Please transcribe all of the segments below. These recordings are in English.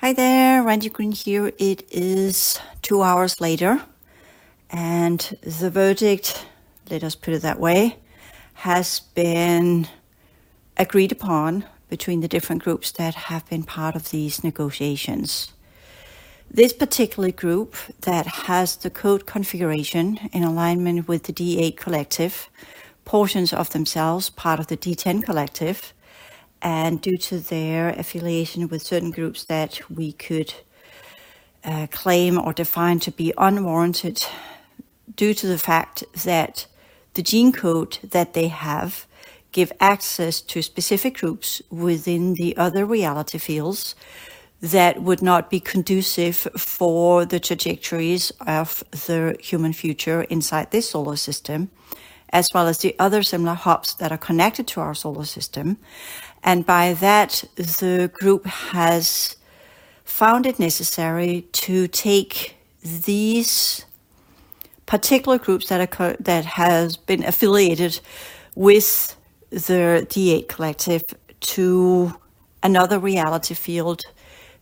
Hi there, Randi Green here. It is two hours later, and the verdict, let us put it that way, has been agreed upon between the different groups that have been part of these negotiations. This particular group that has the code configuration in alignment with the D8 collective, portions of themselves part of the D10 collective, and due to their affiliation with certain groups that we could uh, claim or define to be unwarranted due to the fact that the gene code that they have give access to specific groups within the other reality fields that would not be conducive for the trajectories of the human future inside this solar system, as well as the other similar hubs that are connected to our solar system. And by that, the group has found it necessary to take these particular groups that that has been affiliated with the D8 collective to another reality field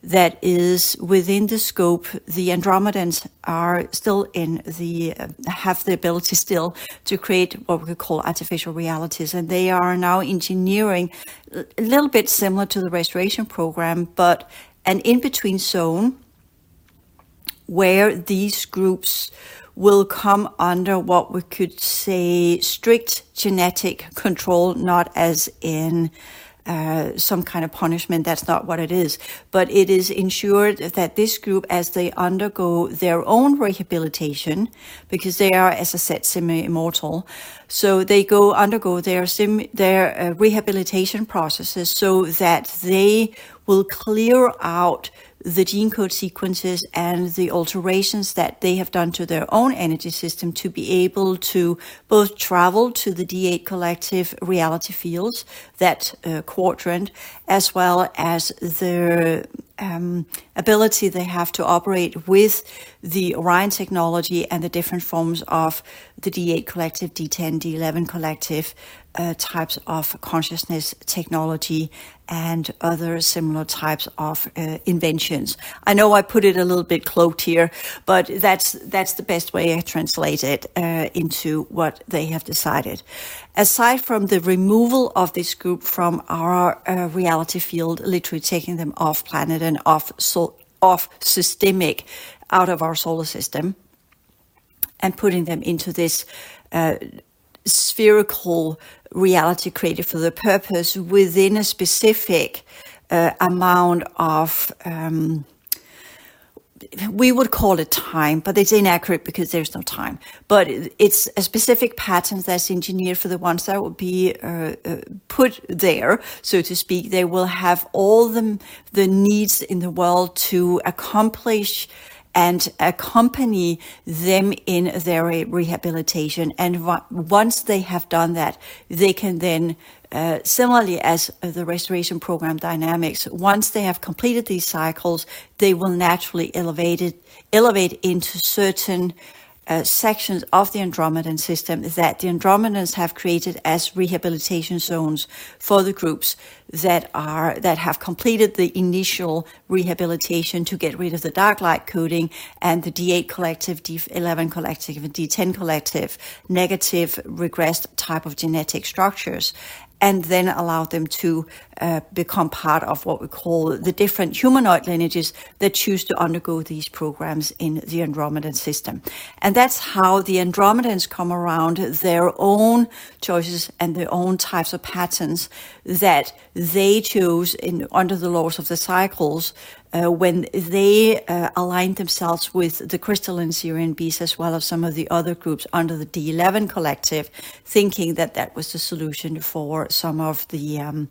that is within the scope. The Andromedans are still in the uh, have the ability still to create what we could call artificial realities, and they are now engineering a little bit similar to the restoration program, but an in between zone where these groups will come under what we could say strict genetic control, not as in uh, some kind of punishment. That's not what it is. But it is ensured that this group, as they undergo their own rehabilitation, because they are, as I said, semi-immortal, so they go undergo their sim, their uh, rehabilitation processes so that they will clear out the gene code sequences and the alterations that they have done to their own energy system to be able to both travel to the D8 collective reality fields, that uh, quadrant, as well as the um, ability they have to operate with the Orion technology and the different forms of the D8 collective, D10, D11 collective, uh, types of consciousness technology and other similar types of uh, inventions. I know I put it a little bit cloaked here, but that's that's the best way I translate it uh, into what they have decided. Aside from the removal of this group from our uh, reality field, literally taking them off planet and off so, off systemic, out of our solar system, and putting them into this uh, spherical reality created for the purpose within a specific uh, amount of um, we would call it time, but it's inaccurate because there's no time. But it's a specific pattern that's engineered for the ones that will be uh, uh, put there, so to speak. They will have all the the needs in the world to accomplish and accompany them in their rehabilitation. And once they have done that, they can then uh, similarly as the restoration program dynamics, once they have completed these cycles, they will naturally elevate it, elevate into certain uh, sections of the Andromedan system that the Andromedans have created as rehabilitation zones for the groups that are that have completed the initial rehabilitation to get rid of the dark light coding and the D8 collective, D11 collective, and D10 collective negative regressed type of genetic structures and then allow them to uh, become part of what we call the different humanoid lineages that choose to undergo these programs in the Andromedan system. And that's how the Andromedans come around their own choices and their own types of patterns that they chose in, under the laws of the cycles uh, when they uh, aligned themselves with the crystalline Sirian beasts as well as some of the other groups under the D11 collective, thinking that that was the solution for some of the um,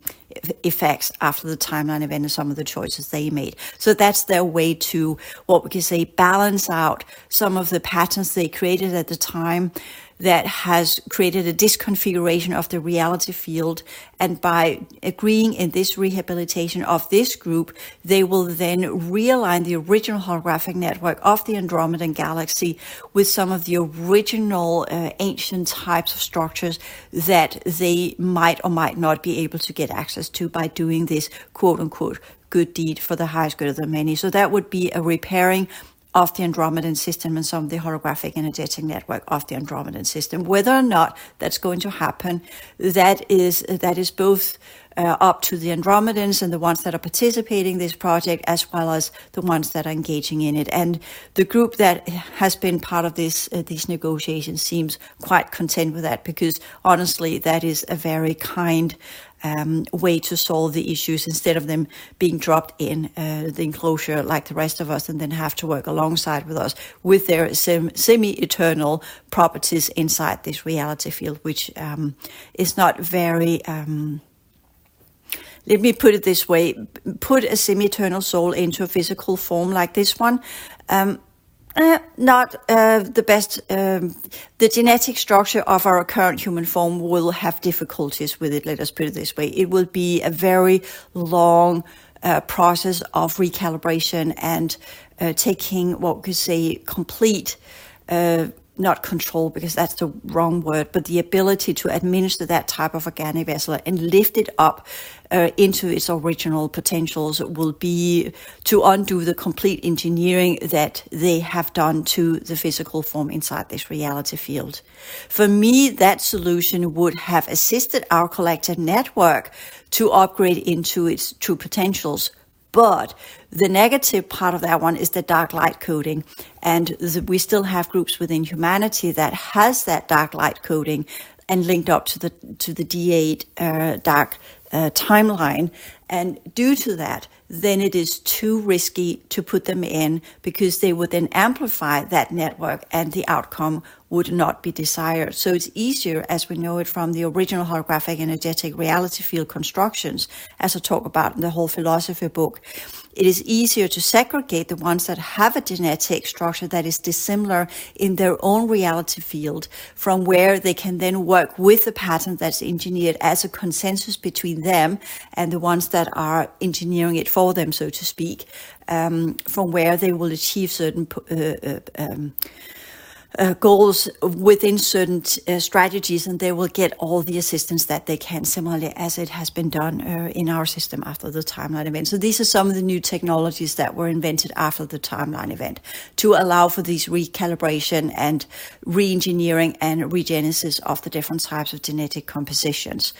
effects after the timeline event and some of the choices they made. So that's their way to what we can say balance out some of the patterns they created at the time that has created a disconfiguration of the reality field. And by agreeing in this rehabilitation of this group, they will then realign the original holographic network of the Andromedan galaxy with some of the original uh, ancient types of structures that they might or might not be able to get access to by doing this quote unquote good deed for the highest good of the many. So that would be a repairing of the Andromedan system and some of the holographic energetic network of the Andromedan system. Whether or not that's going to happen, that is that is both uh, up to the Andromedans and the ones that are participating in this project, as well as the ones that are engaging in it. And the group that has been part of this uh, these negotiations seems quite content with that because honestly, that is a very kind um, way to solve the issues instead of them being dropped in uh, the enclosure like the rest of us and then have to work alongside with us with their sem- semi-eternal properties inside this reality field, which um, is not very. Um, let me put it this way put a semi eternal soul into a physical form like this one. Um, uh, not uh, the best. Um, the genetic structure of our current human form will have difficulties with it. Let us put it this way: it will be a very long uh, process of recalibration and uh, taking what we could say complete uh, not control because that's the wrong word, but the ability to administer that type of organic vessel and lift it up uh, into its original potentials will be to undo the complete engineering that they have done to the physical form inside this reality field. For me, that solution would have assisted our collective network to upgrade into its true potentials but the negative part of that one is the dark light coding. And the, we still have groups within humanity that has that dark light coding and linked up to the, to the D8 uh, dark uh, timeline. And due to that, then it is too risky to put them in because they would then amplify that network and the outcome would not be desired. So it's easier, as we know it from the original holographic energetic reality field constructions, as I talk about in the whole philosophy book it is easier to segregate the ones that have a genetic structure that is dissimilar in their own reality field from where they can then work with the pattern that's engineered as a consensus between them and the ones that are engineering it for them, so to speak, um, from where they will achieve certain uh, uh, um, uh, goals within certain uh, strategies and they will get all the assistance that they can similarly as it has been done uh, in our system after the timeline event. So these are some of the new technologies that were invented after the timeline event to allow for these recalibration and re-engineering and regenesis of the different types of genetic compositions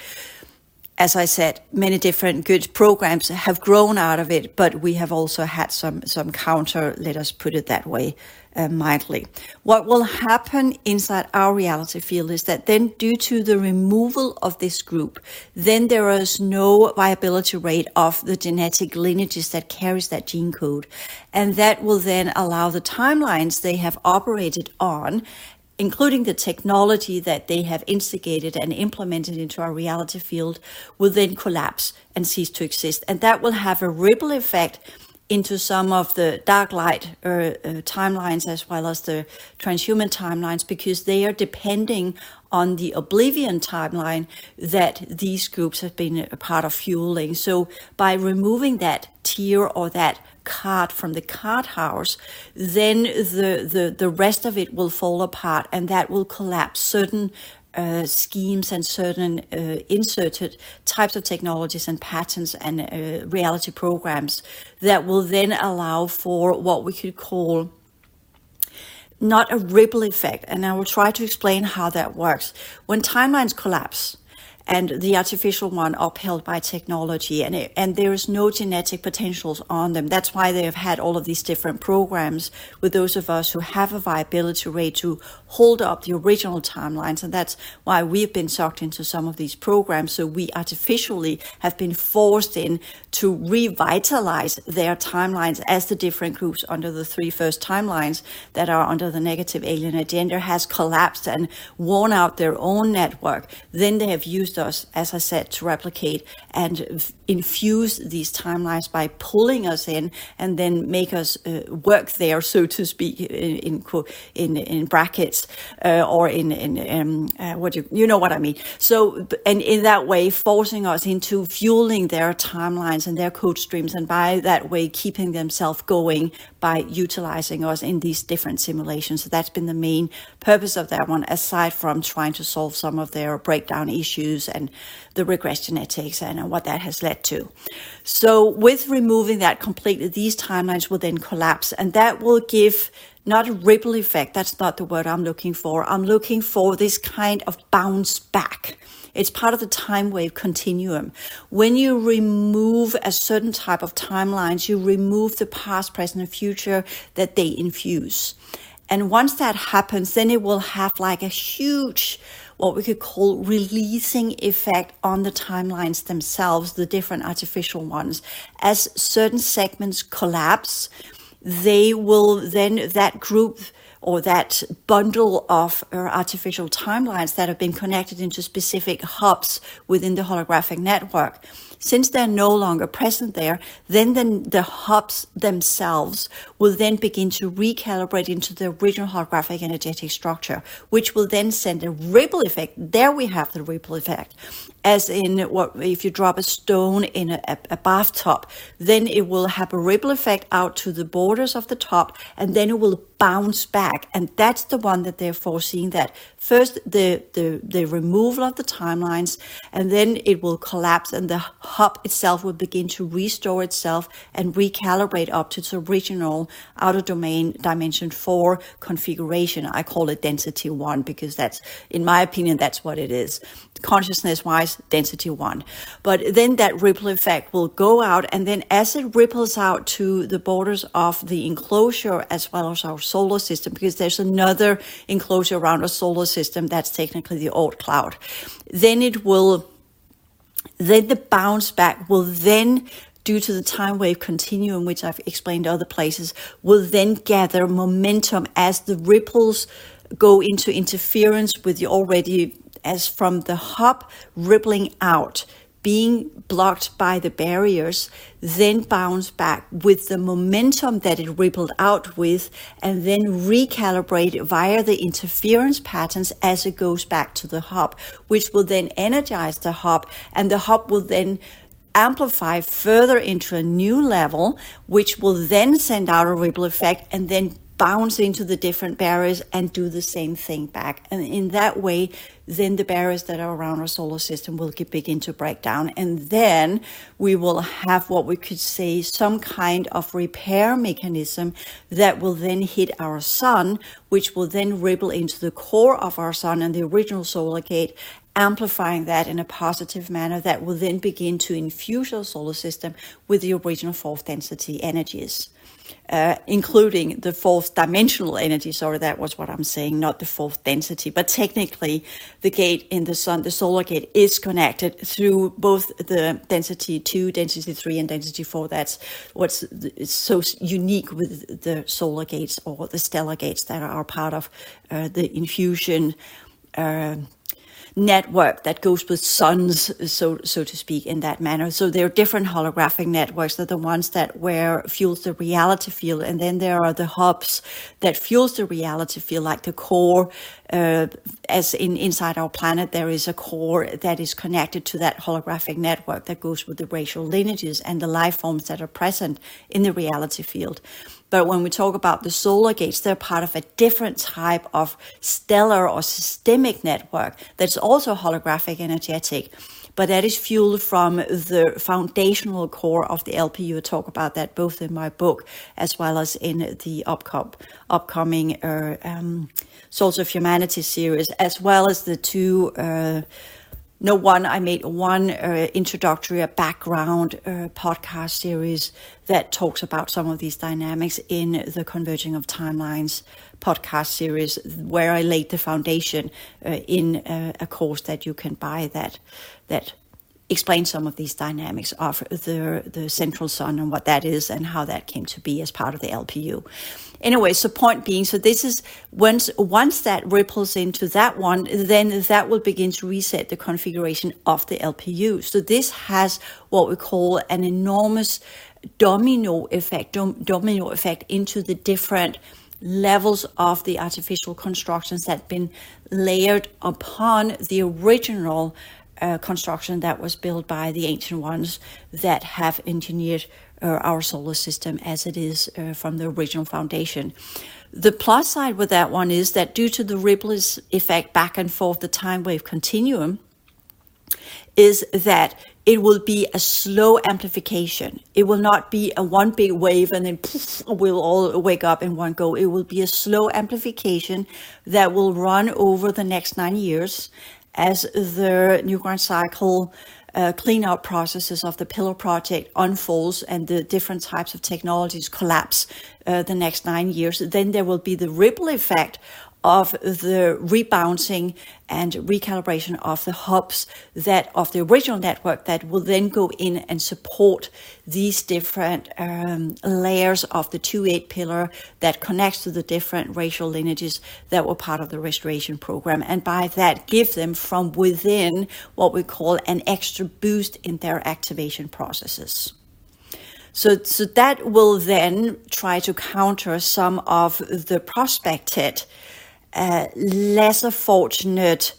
as I said, many different good programs have grown out of it, but we have also had some some counter, let us put it that way, uh, mildly. What will happen inside our reality field is that then, due to the removal of this group, then there is no viability rate of the genetic lineages that carries that gene code, and that will then allow the timelines they have operated on including the technology that they have instigated and implemented into our reality field, will then collapse and cease to exist. And that will have a ripple effect into some of the dark light uh, uh, timelines as well as the transhuman timelines because they are depending on the oblivion timeline that these groups have been a part of fueling. So by removing that tier or that card from the card house, then the, the, the rest of it will fall apart and that will collapse certain uh, schemes and certain uh, inserted types of technologies and patterns and uh, reality programs that will then allow for what we could call not a ripple effect. And I will try to explain how that works. When timelines collapse, and the artificial one upheld by technology and it, and there is no genetic potentials on them. That's why they have had all of these different programs with those of us who have a viability rate to hold up the original timelines and that's why we've been sucked into some of these programs. So we artificially have been forced in to revitalize their timelines as the different groups under the three first timelines that are under the negative alien agenda has collapsed and worn out their own network. Then they have used us, as I said, to replicate and infuse these timelines by pulling us in and then make us uh, work there, so to speak, in in, in brackets uh, or in in um, uh, what you you know what I mean. So and in that way, forcing us into fueling their timelines and their code streams, and by that way keeping themselves going by utilizing us in these different simulations. So that's been the main purpose of that one, aside from trying to solve some of their breakdown issues and the regress genetics and what that has led to. So with removing that completely, these timelines will then collapse and that will give not a ripple effect. That's not the word I'm looking for. I'm looking for this kind of bounce back. It's part of the time wave continuum. When you remove a certain type of timelines, you remove the past, present, and future that they infuse. And once that happens, then it will have like a huge, what we could call releasing effect on the timelines themselves, the different artificial ones. As certain segments collapse, they will then, that group or that bundle of uh, artificial timelines that have been connected into specific hubs within the holographic network since they're no longer present there, then the, the hubs themselves will then begin to recalibrate into the original holographic energetic structure, which will then send a ripple effect. There we have the ripple effect. As in what if you drop a stone in a, a, bathtub, then it will have a ripple effect out to the borders of the top, and then it will bounce back. And that's the one that they're foreseeing that first the, the, the removal of the timelines, and then it will collapse and the hub itself will begin to restore itself and recalibrate up to its original outer domain dimension four configuration. I call it density one because that's, in my opinion, that's what it is. Consciousness wise, density one. But then that ripple effect will go out, and then as it ripples out to the borders of the enclosure as well as our solar system, because there's another enclosure around our solar system that's technically the Oort cloud, then it will then the bounce back will then due to the time wave continuum, which I've explained other places, will then gather momentum as the ripples go into interference with the already, as from the hub rippling out being blocked by the barriers, then bounce back with the momentum that it rippled out with, and then recalibrate via the interference patterns as it goes back to the hub, which will then energize the hub, and the hub will then amplify further into a new level, which will then send out a ripple effect and then bounce into the different barriers and do the same thing back. And in that way, then the barriers that are around our solar system will begin to break down. And then we will have what we could say some kind of repair mechanism that will then hit our sun, which will then ripple into the core of our sun and the original solar gate amplifying that in a positive manner that will then begin to infuse our solar system with the original fourth density energies uh, including the fourth dimensional energy. Sorry, that was what I'm saying, not the fourth density. But technically, the gate in the sun, the solar gate, is connected through both the density two, density three, and density four. That's what's so unique with the solar gates or the stellar gates that are part of uh, the infusion. Uh, network that goes with suns, so so to speak, in that manner. So there are different holographic networks. They're the ones that where fuels the reality field, and then there are the hubs that fuels the reality field, like the core. Uh, as in inside our planet, there is a core that is connected to that holographic network that goes with the racial lineages and the life forms that are present in the reality field. But when we talk about the solar gates, they're part of a different type of stellar or systemic network that's also holographic energetic. But that is fueled from the foundational core of the LPU. I talk about that both in my book as well as in the upcom- upcoming uh, um, Souls of Humanity series, as well as the two. Uh, no one i made one uh, introductory a background uh, podcast series that talks about some of these dynamics in the converging of timelines podcast series where i laid the foundation uh, in uh, a course that you can buy that that explain some of these dynamics of the the central sun and what that is and how that came to be as part of the LPU. Anyway, so point being, so this is once once that ripples into that one, then that will begin to reset the configuration of the LPU. So this has what we call an enormous domino effect, dom- domino effect into the different levels of the artificial constructions that have been layered upon the original uh, construction that was built by the ancient ones that have engineered uh, our solar system as it is uh, from the original foundation. The plus side with that one is that due to the Ripple effect back and forth, the time wave continuum, is that it will be a slow amplification. It will not be a one big wave and then poof, we'll all wake up in one go. It will be a slow amplification that will run over the next nine years as the Newgrange cycle uh, clean-out processes of the Pillar project unfolds and the different types of technologies collapse uh, the next nine years, then there will be the ripple effect of the rebounding and recalibration of the hubs that of the original network that will then go in and support these different um, layers of the 2.8 pillar that connects to the different racial lineages that were part of the restoration program and by that give them from within what we call an extra boost in their activation processes. So, so that will then try to counter some of the prospected uh, lesser fortunate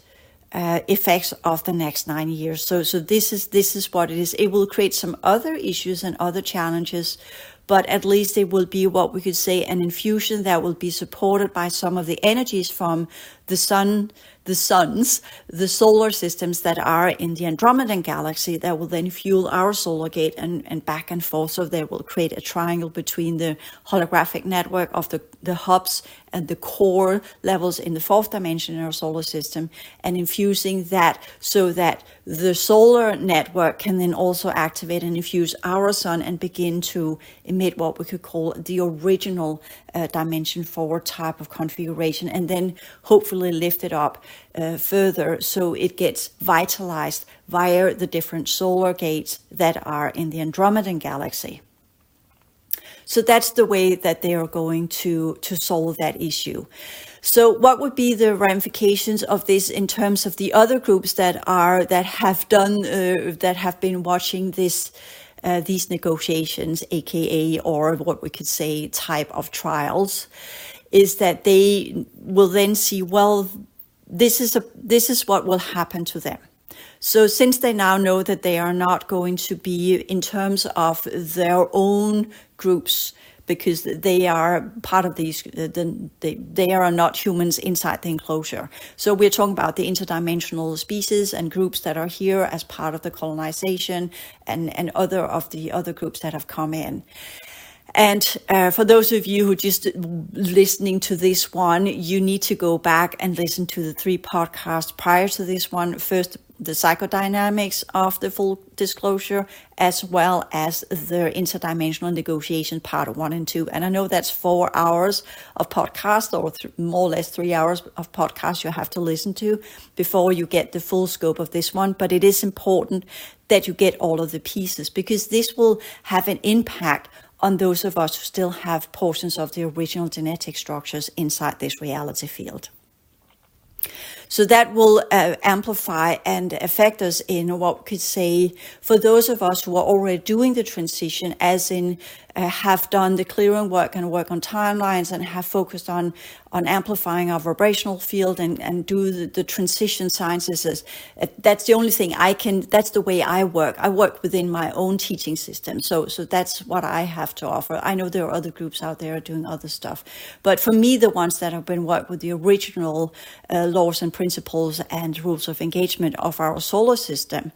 uh, effects of the next nine years. So, so this is this is what it is. It will create some other issues and other challenges, but at least it will be what we could say an infusion that will be supported by some of the energies from the sun, the suns, the solar systems that are in the Andromedan galaxy that will then fuel our solar gate and, and back and forth. So they will create a triangle between the holographic network of the, the hubs and the core levels in the fourth dimension in our solar system and infusing that so that the solar network can then also activate and infuse our sun and begin to emit what we could call the original uh, dimension forward type of configuration and then hopefully lift it up uh, further so it gets vitalized via the different solar gates that are in the Andromedan galaxy. So that's the way that they are going to, to solve that issue. So what would be the ramifications of this in terms of the other groups that are, that have done, uh, that have been watching this, uh, these negotiations, aka, or what we could say type of trials, is that they will then see, well, this is a, this is what will happen to them. So since they now know that they are not going to be in terms of their own groups, because they are part of these, they, they are not humans inside the enclosure. So we're talking about the interdimensional species and groups that are here as part of the colonization and, and other of the other groups that have come in. And uh, for those of you who just listening to this one, you need to go back and listen to the three podcasts prior to this one. First, the psychodynamics of the full disclosure, as well as the interdimensional negotiation part one and two. And I know that's four hours of podcast or th- more or less three hours of podcast you have to listen to before you get the full scope of this one. But it is important that you get all of the pieces because this will have an impact on those of us who still have portions of the original genetic structures inside this reality field. So that will uh, amplify and affect us in what we could say for those of us who are already doing the transition, as in uh, have done the clearing work and work on timelines and have focused on on amplifying our vibrational field and, and do the, the transition sciences. Uh, that's the only thing I can, that's the way I work. I work within my own teaching system. So, so that's what I have to offer. I know there are other groups out there doing other stuff. But for me, the ones that have been worked with the original uh, laws and principles and rules of engagement of our solar system,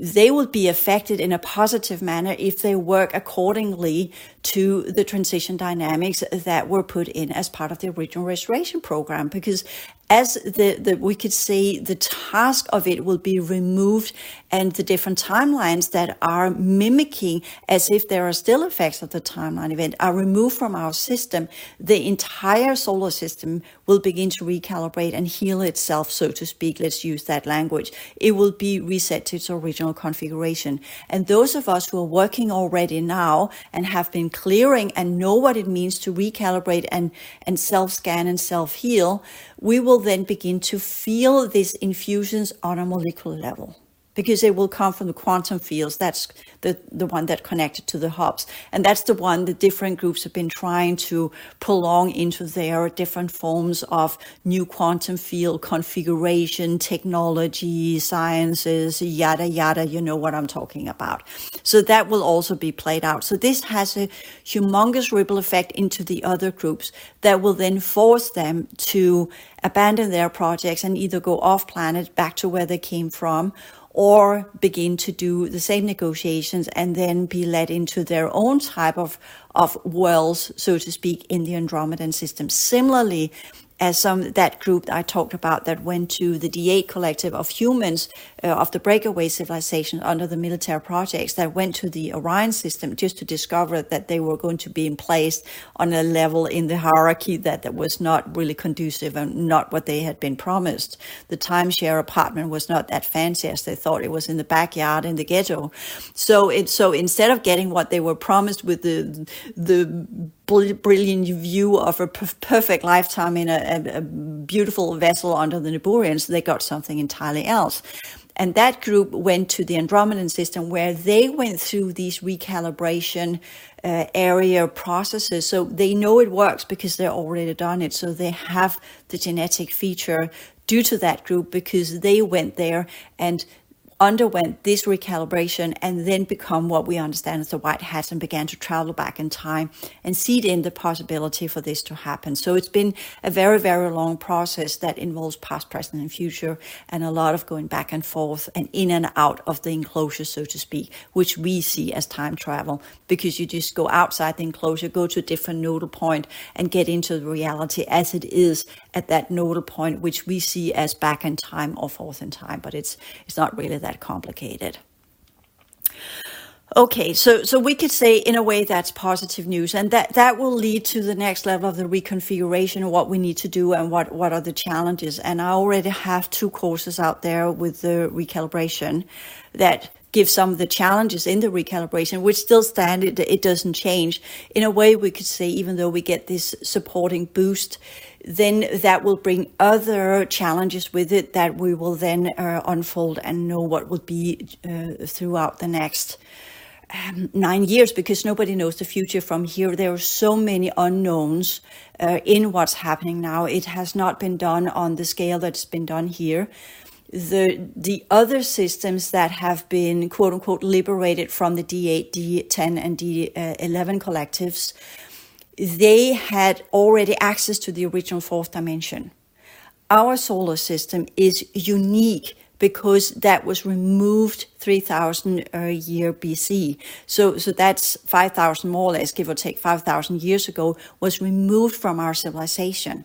they will be affected in a positive manner if they work accordingly to the transition dynamics that were put in as part of the original restoration program. Because as the, the we could say the task of it will be removed and the different timelines that are mimicking as if there are still effects of the timeline event are removed from our system, the entire solar system will begin to recalibrate and heal itself, so to speak. Let's use that language. It will be reset to its original configuration. And those of us who are working already now and have been clearing and know what it means to recalibrate and, and self scan and self heal, we will then begin to feel these infusions on a molecular level because it will come from the quantum fields. That's the, the one that connected to the hubs. And that's the one the different groups have been trying to prolong into their different forms of new quantum field configuration, technology, sciences, yada, yada. You know what I'm talking about. So that will also be played out. So this has a humongous ripple effect into the other groups that will then force them to abandon their projects and either go off planet back to where they came from or begin to do the same negotiations and then be led into their own type of, of worlds, so to speak, in the Andromedan system. Similarly, as some that group I talked about that went to the D8 collective of humans uh, of the breakaway civilization under the military projects that went to the Orion system just to discover that they were going to be in place on a level in the hierarchy that, that was not really conducive and not what they had been promised. The timeshare apartment was not that fancy as they thought it was in the backyard in the ghetto. So it so instead of getting what they were promised with the the brilliant view of a perfect lifetime in a, a, a beautiful vessel under the Niburians, they got something entirely else. And that group went to the Andromedan system where they went through these recalibration uh, area processes. So they know it works because they're already done it. So they have the genetic feature due to that group because they went there and underwent this recalibration and then become what we understand as the white hats and began to travel back in time and seed in the possibility for this to happen. So it's been a very, very long process that involves past, present, and future, and a lot of going back and forth and in and out of the enclosure, so to speak, which we see as time travel because you just go outside the enclosure, go to a different nodal point, and get into the reality as it is at that nodal point, which we see as back in time or forth in time, but it's it's not really that complicated. Okay, so so we could say in a way that's positive news, and that that will lead to the next level of the reconfiguration what we need to do and what what are the challenges. And I already have two courses out there with the recalibration that give some of the challenges in the recalibration, which still stand. It, it doesn't change. In a way, we could say even though we get this supporting boost, then that will bring other challenges with it that we will then uh, unfold and know what will be uh, throughout the next um, nine years because nobody knows the future from here. There are so many unknowns uh, in what's happening now. It has not been done on the scale that's been done here. The the other systems that have been quote unquote liberated from the D8, D10, and D11 collectives, they had already access to the original fourth dimension. Our solar system is unique because that was removed 3000 a uh, year BC. So, so that's 5000 more or less, give or take 5000 years ago, was removed from our civilization.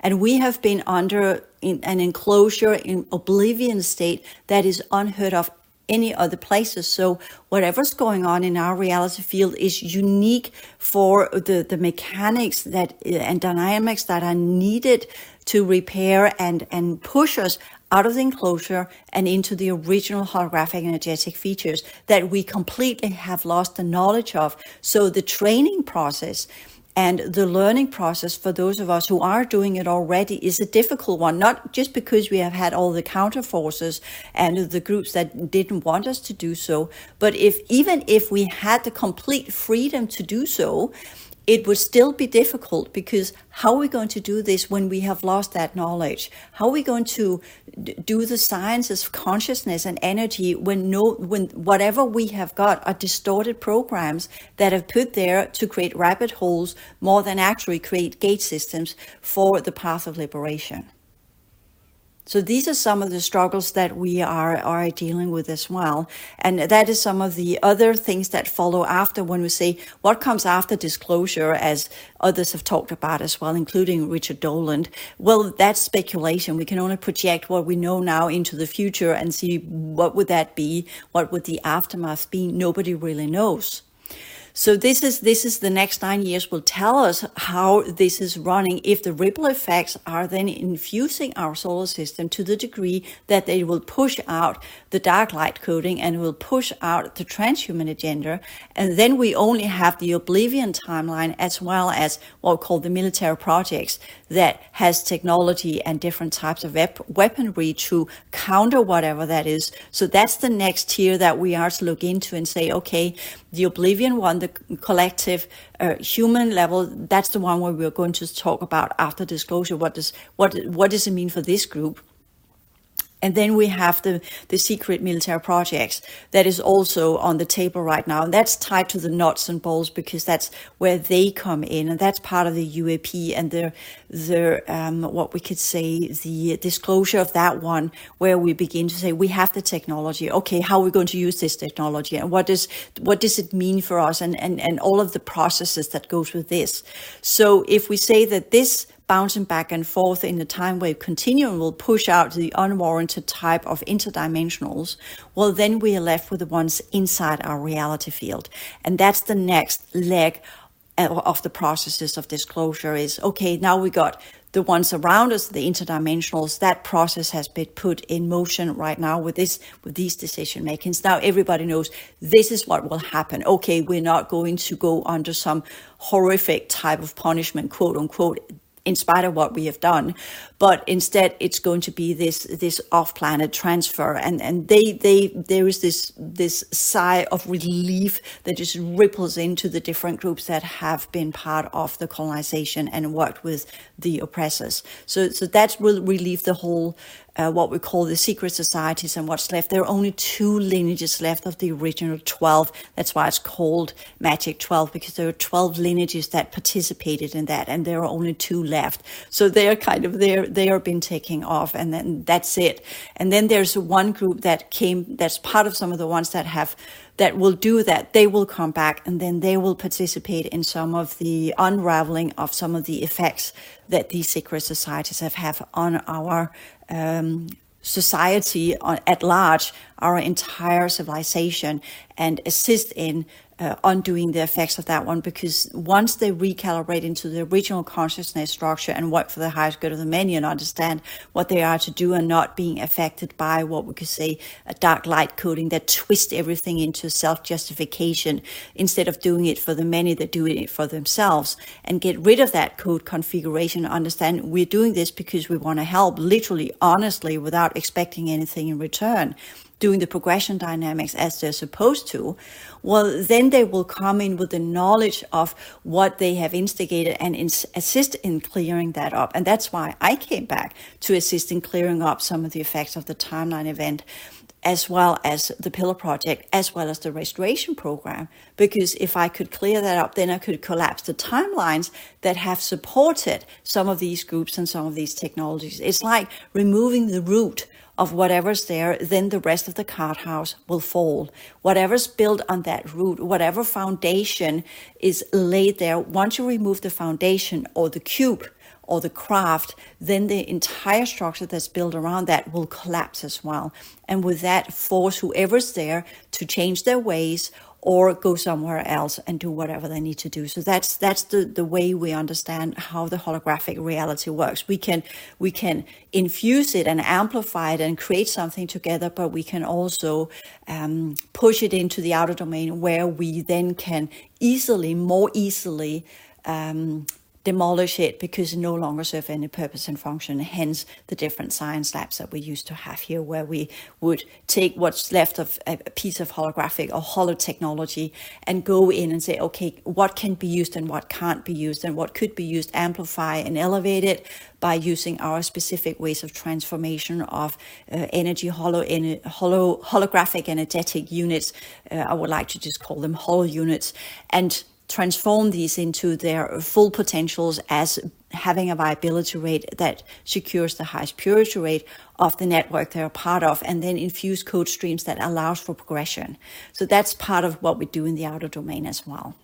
And we have been under an enclosure in oblivion state that is unheard of any other places. So whatever's going on in our reality field is unique for the, the mechanics that and dynamics that are needed to repair and, and push us out of the enclosure and into the original holographic energetic features that we completely have lost the knowledge of. So the training process and the learning process for those of us who are doing it already is a difficult one, not just because we have had all the counter forces and the groups that didn't want us to do so, but if even if we had the complete freedom to do so, it would still be difficult because how are we going to do this when we have lost that knowledge? How are we going to do the sciences of consciousness and energy when no, when whatever we have got are distorted programs that have put there to create rabbit holes more than actually create gate systems for the path of liberation? So these are some of the struggles that we are, are dealing with as well. And that is some of the other things that follow after when we say what comes after disclosure, as others have talked about as well, including Richard Dolan. Well, that's speculation. We can only project what we know now into the future and see what would that be? What would the aftermath be? Nobody really knows. So this is this is the next nine years will tell us how this is running. If the ripple effects are then infusing our solar system to the degree that they will push out the dark light coding and will push out the transhuman agenda, and then we only have the oblivion timeline as well as what we call the military projects that has technology and different types of weaponry to counter whatever that is. So that's the next tier that we are to look into and say, okay, the oblivion one, the collective uh, human level, that's the one where we're going to talk about after disclosure. What does what what does it mean for this group? And then we have the, the secret military projects that is also on the table right now. And that's tied to the nuts and bolts because that's where they come in. And that's part of the UAP and the, the um, what we could say, the disclosure of that one, where we begin to say, we have the technology. Okay, how are we going to use this technology? And what does, what does it mean for us? And, and, and all of the processes that goes with this. So if we say that this bouncing back and forth in the time wave continuum will push out the unwarranted type of interdimensionals, well, then we are left with the ones inside our reality field. And that's the next leg of the processes of disclosure is okay, now we got the ones around us, the interdimensionals, that process has been put in motion right now with this, with these decision makings. Now everybody knows this is what will happen. Okay, we're not going to go under some horrific type of punishment, quote unquote in spite of what we have done. But instead, it's going to be this this off-planet transfer, and and they they there is this this sigh of relief that just ripples into the different groups that have been part of the colonization and worked with the oppressors. So so that will relieve the whole uh, what we call the secret societies and what's left. There are only two lineages left of the original 12. That's why it's called Magic 12, because there are 12 lineages that participated in that, and there are only two left. So they're kind of, they're, they are been taking off, and then that's it. And then there's one group that came, that's part of some of the ones that have that will do that, they will come back and then they will participate in some of the unraveling of some of the effects that these secret societies have have on our um, society at large, our entire civilization, and assist in uh, undoing the effects of that one because once they recalibrate into the original consciousness structure and work for the highest good of the many and understand what they are to do and not being affected by what we could say a dark light coding that twists everything into self justification instead of doing it for the many that do it for themselves and get rid of that code configuration understand we're doing this because we want to help literally honestly without expecting anything in return doing the progression dynamics as they're supposed to, well, then they will come in with the knowledge of what they have instigated and ins- assist in clearing that up. And that's why I came back to assist in clearing up some of the effects of the timeline event as well as the Pillar Project, as well as the restoration program. Because if I could clear that up, then I could collapse the timelines that have supported some of these groups and some of these technologies. It's like removing the root of whatever's there, then the rest of the card house will fall. Whatever's built on that root, whatever foundation is laid there, once you remove the foundation or the cube or the craft, then the entire structure that's built around that will collapse as well. And with that, force whoever's there to change their ways or go somewhere else and do whatever they need to do. So that's that's the, the way we understand how the holographic reality works. We can we can infuse it and amplify it and create something together, but we can also um, push it into the outer domain where we then can easily, more easily um, demolish it because it no longer serve any purpose and function. Hence the different science labs that we used to have here, where we would take what's left of a piece of holographic or holo technology and go in and say, okay, what can be used and what can't be used, and what could be used, amplify and elevate it by using our specific ways of transformation of uh, energy holo, in, holo holographic energetic units. Uh, I would like to just call them holo units and transform these into their full potentials as having a viability rate that secures the highest purity rate of the network they're part of and then infuse code streams that allows for progression. So that's part of what we do in the outer domain as well.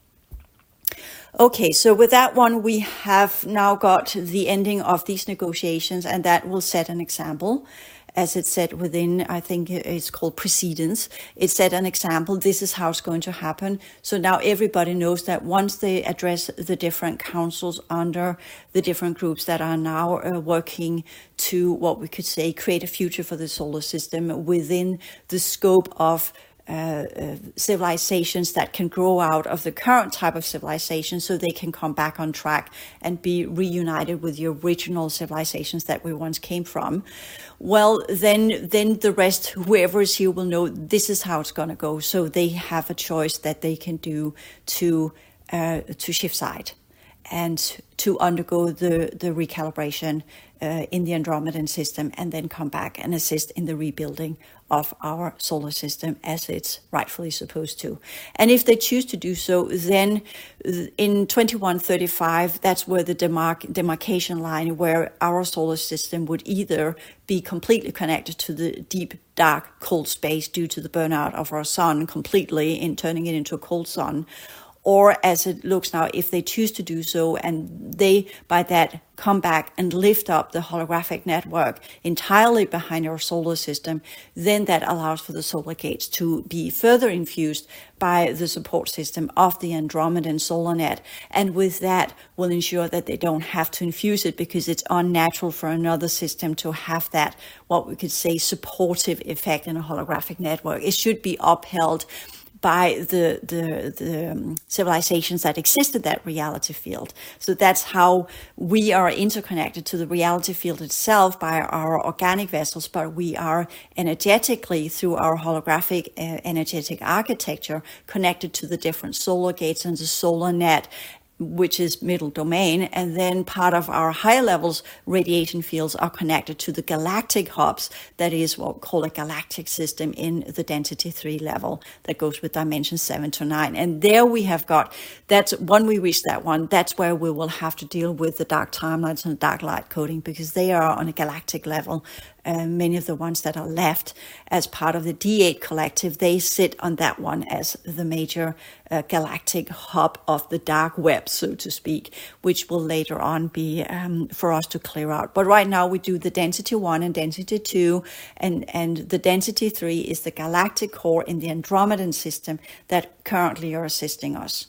Okay so with that one we have now got the ending of these negotiations and that will set an example as it said within, I think it's called precedence. It set an example. This is how it's going to happen. So now everybody knows that once they address the different councils under the different groups that are now uh, working to what we could say create a future for the solar system within the scope of uh, uh, civilizations that can grow out of the current type of civilization so they can come back on track and be reunited with the original civilizations that we once came from. Well then then the rest whoever is here will know this is how it's going to go. So they have a choice that they can do to uh, to shift side and to undergo the the recalibration uh, in the Andromedan system and then come back and assist in the rebuilding of our solar system as it's rightfully supposed to. And if they choose to do so, then in 2135, that's where the demarc- demarcation line where our solar system would either be completely connected to the deep, dark, cold space due to the burnout of our sun completely in turning it into a cold sun, or as it looks now, if they choose to do so, and they by that come back and lift up the holographic network entirely behind our solar system, then that allows for the solar gates to be further infused by the support system of the Andromedan solar net. And with that, we'll ensure that they don't have to infuse it because it's unnatural for another system to have that, what we could say, supportive effect in a holographic network. It should be upheld by the the, the um, civilizations that existed that reality field. So that's how we are interconnected to the reality field itself by our organic vessels, but we are energetically through our holographic uh, energetic architecture connected to the different solar gates and the solar net which is middle domain. And then part of our higher levels radiation fields are connected to the galactic hubs. That is what we call a galactic system in the density three level that goes with dimension seven to nine. And there we have got, that's when we reach that one, that's where we will have to deal with the dark timelines and dark light coding because they are on a galactic level uh, many of the ones that are left as part of the D8 collective, they sit on that one as the major uh, galactic hub of the dark web, so to speak, which will later on be um, for us to clear out. But right now we do the density one and density two, and, and the density three is the galactic core in the Andromedan system that currently are assisting us.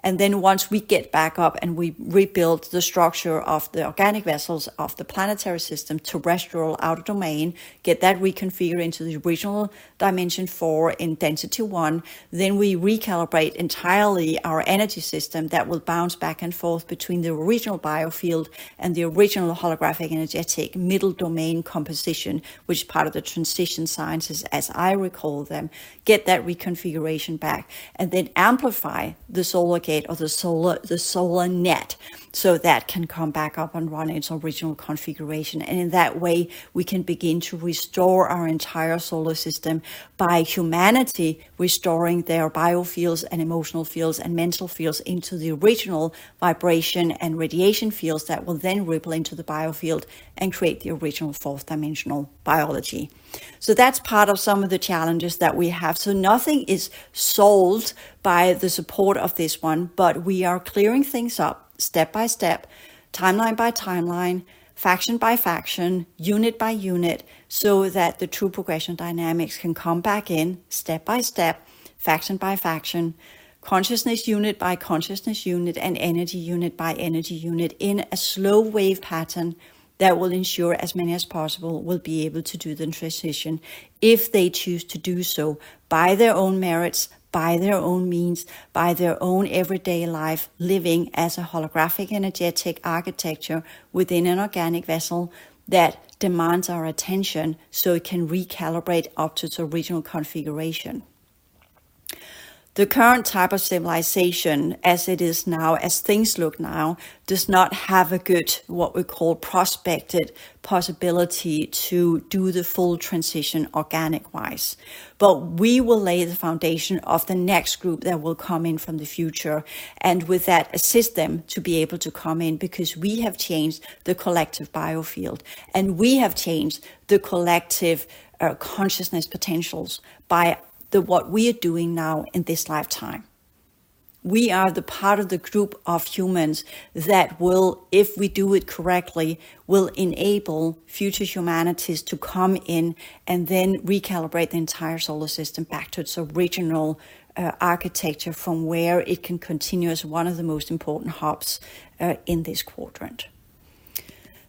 And then once we get back up and we rebuild the structure of the organic vessels of the planetary system, terrestrial outer domain, get that reconfigured into the original dimension four in density one, then we recalibrate entirely our energy system that will bounce back and forth between the original biofield and the original holographic energetic middle domain composition, which is part of the transition sciences as I recall them, get that reconfiguration back and then amplify the solar gate or the solar the solar net so that can come back up and run its original configuration. And in that way we can begin to restore our entire solar system by humanity restoring their biofields and emotional fields and mental fields into the original vibration and radiation fields that will then ripple into the biofield and create the original fourth dimensional biology. So that's part of some of the challenges that we have. So nothing is solved by the support of this one, but we are clearing things up step by step, timeline by timeline, faction by faction, unit by unit, so that the true progression dynamics can come back in step by step, faction by faction, consciousness unit by consciousness unit, and energy unit by energy unit in a slow wave pattern that will ensure as many as possible will be able to do the transition if they choose to do so by their own merits, by their own means, by their own everyday life, living as a holographic energetic architecture within an organic vessel that demands our attention so it can recalibrate up to its original configuration the current type of civilization as it is now, as things look now, does not have a good, what we call prospected possibility to do the full transition organic wise. But we will lay the foundation of the next group that will come in from the future. And with that, assist them to be able to come in because we have changed the collective biofield and we have changed the collective uh, consciousness potentials by the what we are doing now in this lifetime. we are the part of the group of humans that will, if we do it correctly, will enable future humanities to come in and then recalibrate the entire solar system back to its original uh, architecture from where it can continue as one of the most important hubs uh, in this quadrant.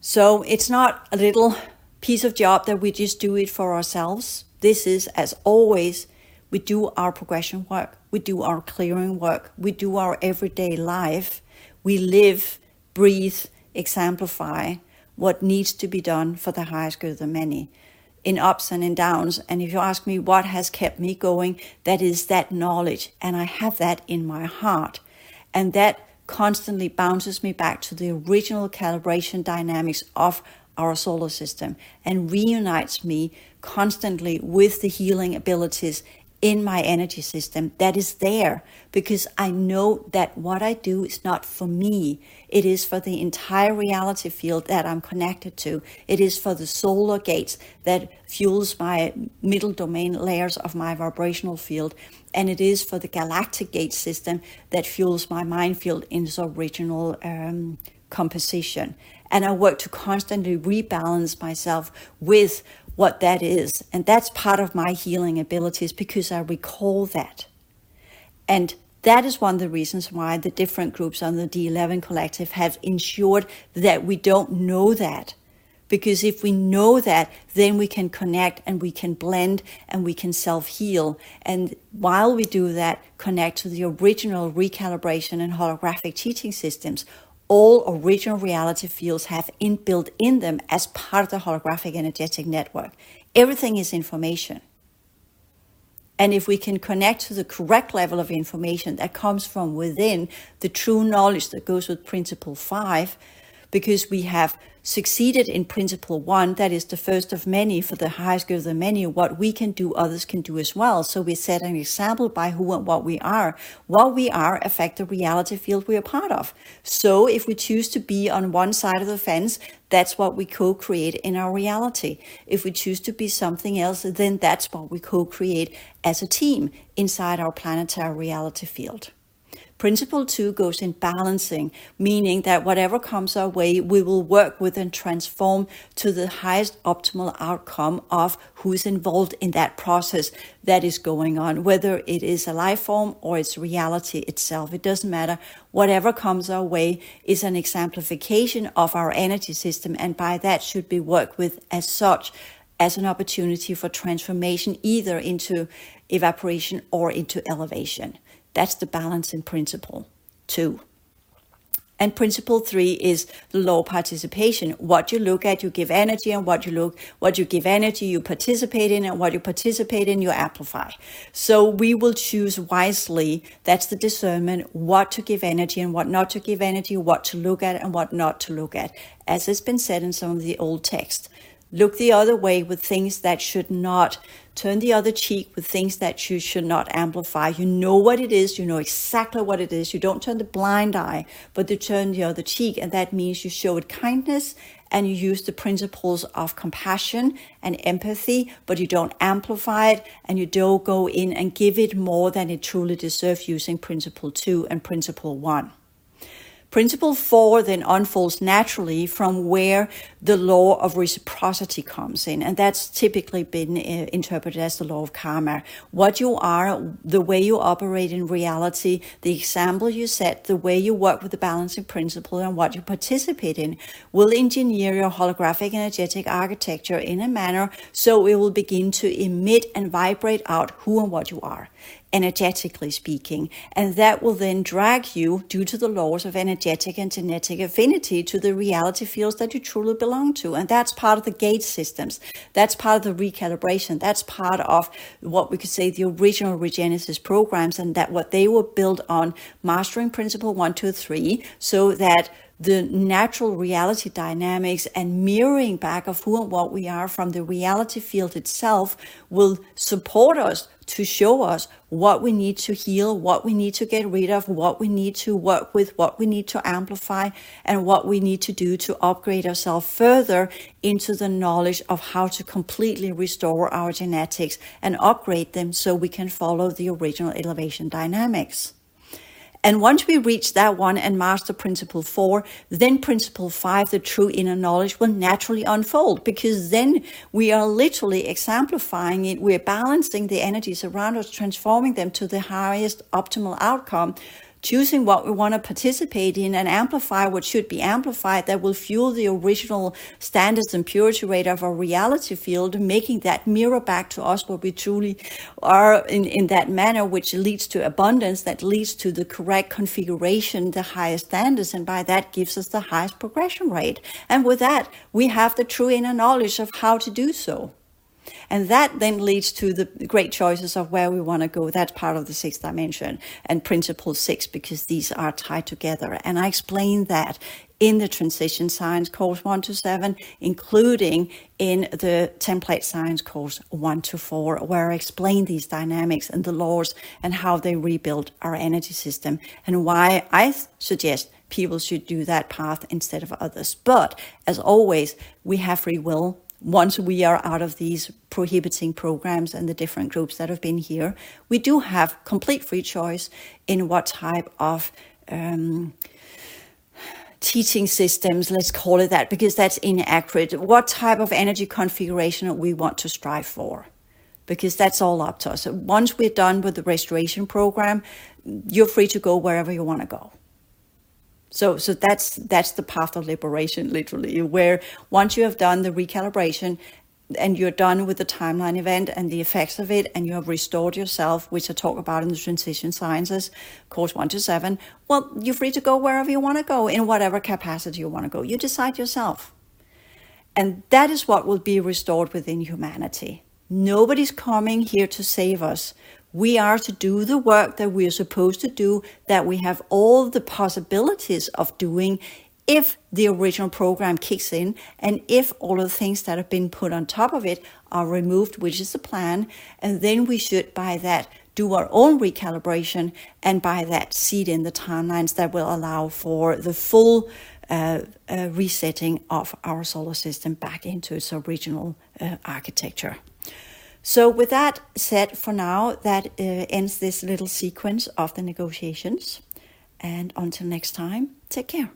So it's not a little piece of job that we just do it for ourselves. This is, as always, we do our progression work, we do our clearing work, we do our everyday life. We live, breathe, exemplify what needs to be done for the highest good of the many in ups and in downs. And if you ask me what has kept me going, that is that knowledge. And I have that in my heart. And that constantly bounces me back to the original calibration dynamics of our solar system and reunites me constantly with the healing abilities in my energy system that is there because I know that what I do is not for me. It is for the entire reality field that I'm connected to. It is for the solar gates that fuels my middle domain layers of my vibrational field. And it is for the galactic gate system that fuels my mind field in its original um, composition. And I work to constantly rebalance myself with what that is. And that's part of my healing abilities because I recall that. And that is one of the reasons why the different groups on the D11 collective have ensured that we don't know that. Because if we know that, then we can connect and we can blend and we can self heal. And while we do that, connect to the original recalibration and holographic teaching systems, all original reality fields have inbuilt in them as part of the holographic energetic network. Everything is information. And if we can connect to the correct level of information that comes from within the true knowledge that goes with principle five, because we have succeeded in principle one, that is the first of many for the highest good of the many, what we can do, others can do as well. So we set an example by who and what we are. What we are affect the reality field we are part of. So if we choose to be on one side of the fence, that's what we co-create in our reality. If we choose to be something else, then that's what we co-create as a team inside our planetary reality field. Principle two goes in balancing, meaning that whatever comes our way, we will work with and transform to the highest optimal outcome of who's involved in that process that is going on, whether it is a life form or it's reality itself. It doesn't matter. Whatever comes our way is an exemplification of our energy system, and by that should be worked with as such as an opportunity for transformation, either into evaporation or into elevation. That's the balancing principle two. And principle three is the law of participation. What you look at, you give energy, and what you look, what you give energy, you participate in, and what you participate in, you amplify. So we will choose wisely. That's the discernment, what to give energy and what not to give energy, what to look at and what not to look at. As has been said in some of the old texts. Look the other way with things that should not turn the other cheek with things that you should not amplify. You know what it is, you know exactly what it is. You don't turn the blind eye, but you turn the other cheek. And that means you show it kindness and you use the principles of compassion and empathy, but you don't amplify it and you don't go in and give it more than it truly deserves using principle two and principle one. Principle four then unfolds naturally from where the law of reciprocity comes in. And that's typically been uh, interpreted as the law of karma. What you are, the way you operate in reality, the example you set, the way you work with the balancing principle and what you participate in will engineer your holographic energetic architecture in a manner so it will begin to emit and vibrate out who and what you are energetically speaking. And that will then drag you, due to the laws of energetic and genetic affinity, to the reality fields that you truly belong to. And that's part of the gate systems. That's part of the recalibration. That's part of what we could say the original Regenesis programs, and that what they were built on mastering principle one, two, three, so that the natural reality dynamics and mirroring back of who and what we are from the reality field itself will support us to show us what we need to heal, what we need to get rid of, what we need to work with, what we need to amplify, and what we need to do to upgrade ourselves further into the knowledge of how to completely restore our genetics and upgrade them so we can follow the original elevation dynamics. And once we reach that one and master principle four, then principle five, the true inner knowledge, will naturally unfold because then we are literally exemplifying it. We're balancing the energies around us, transforming them to the highest optimal outcome choosing what we want to participate in and amplify what should be amplified that will fuel the original standards and purity rate of our reality field, making that mirror back to us what we truly are in, in that manner, which leads to abundance, that leads to the correct configuration, the highest standards, and by that gives us the highest progression rate. And with that, we have the true inner knowledge of how to do so. And that then leads to the great choices of where we want to go. That's part of the sixth dimension and principle six, because these are tied together. And I explain that in the transition science course one to seven, including in the template science course one to four, where I explain these dynamics and the laws and how they rebuild our energy system and why I suggest people should do that path instead of others. But as always, we have free will once we are out of these prohibiting programs and the different groups that have been here, we do have complete free choice in what type of um, teaching systems, let's call it that, because that's inaccurate, what type of energy configuration we want to strive for. Because that's all up to us. Once we're done with the restoration program, you're free to go wherever you want to go. So, so that's that's the path of liberation, literally, where once you have done the recalibration and you're done with the timeline event and the effects of it, and you have restored yourself, which I talk about in the transition sciences, course one to seven, well, you're free to go wherever you want to go in whatever capacity you want to go. You decide yourself. And that is what will be restored within humanity. Nobody's coming here to save us. We are to do the work that we are supposed to do, that we have all the possibilities of doing if the original program kicks in and if all of the things that have been put on top of it are removed, which is the plan. And then we should, by that, do our own recalibration and by that seed in the timelines that will allow for the full uh, uh, resetting of our solar system back into its original uh, architecture. So, with that said, for now, that uh, ends this little sequence of the negotiations. And until next time, take care.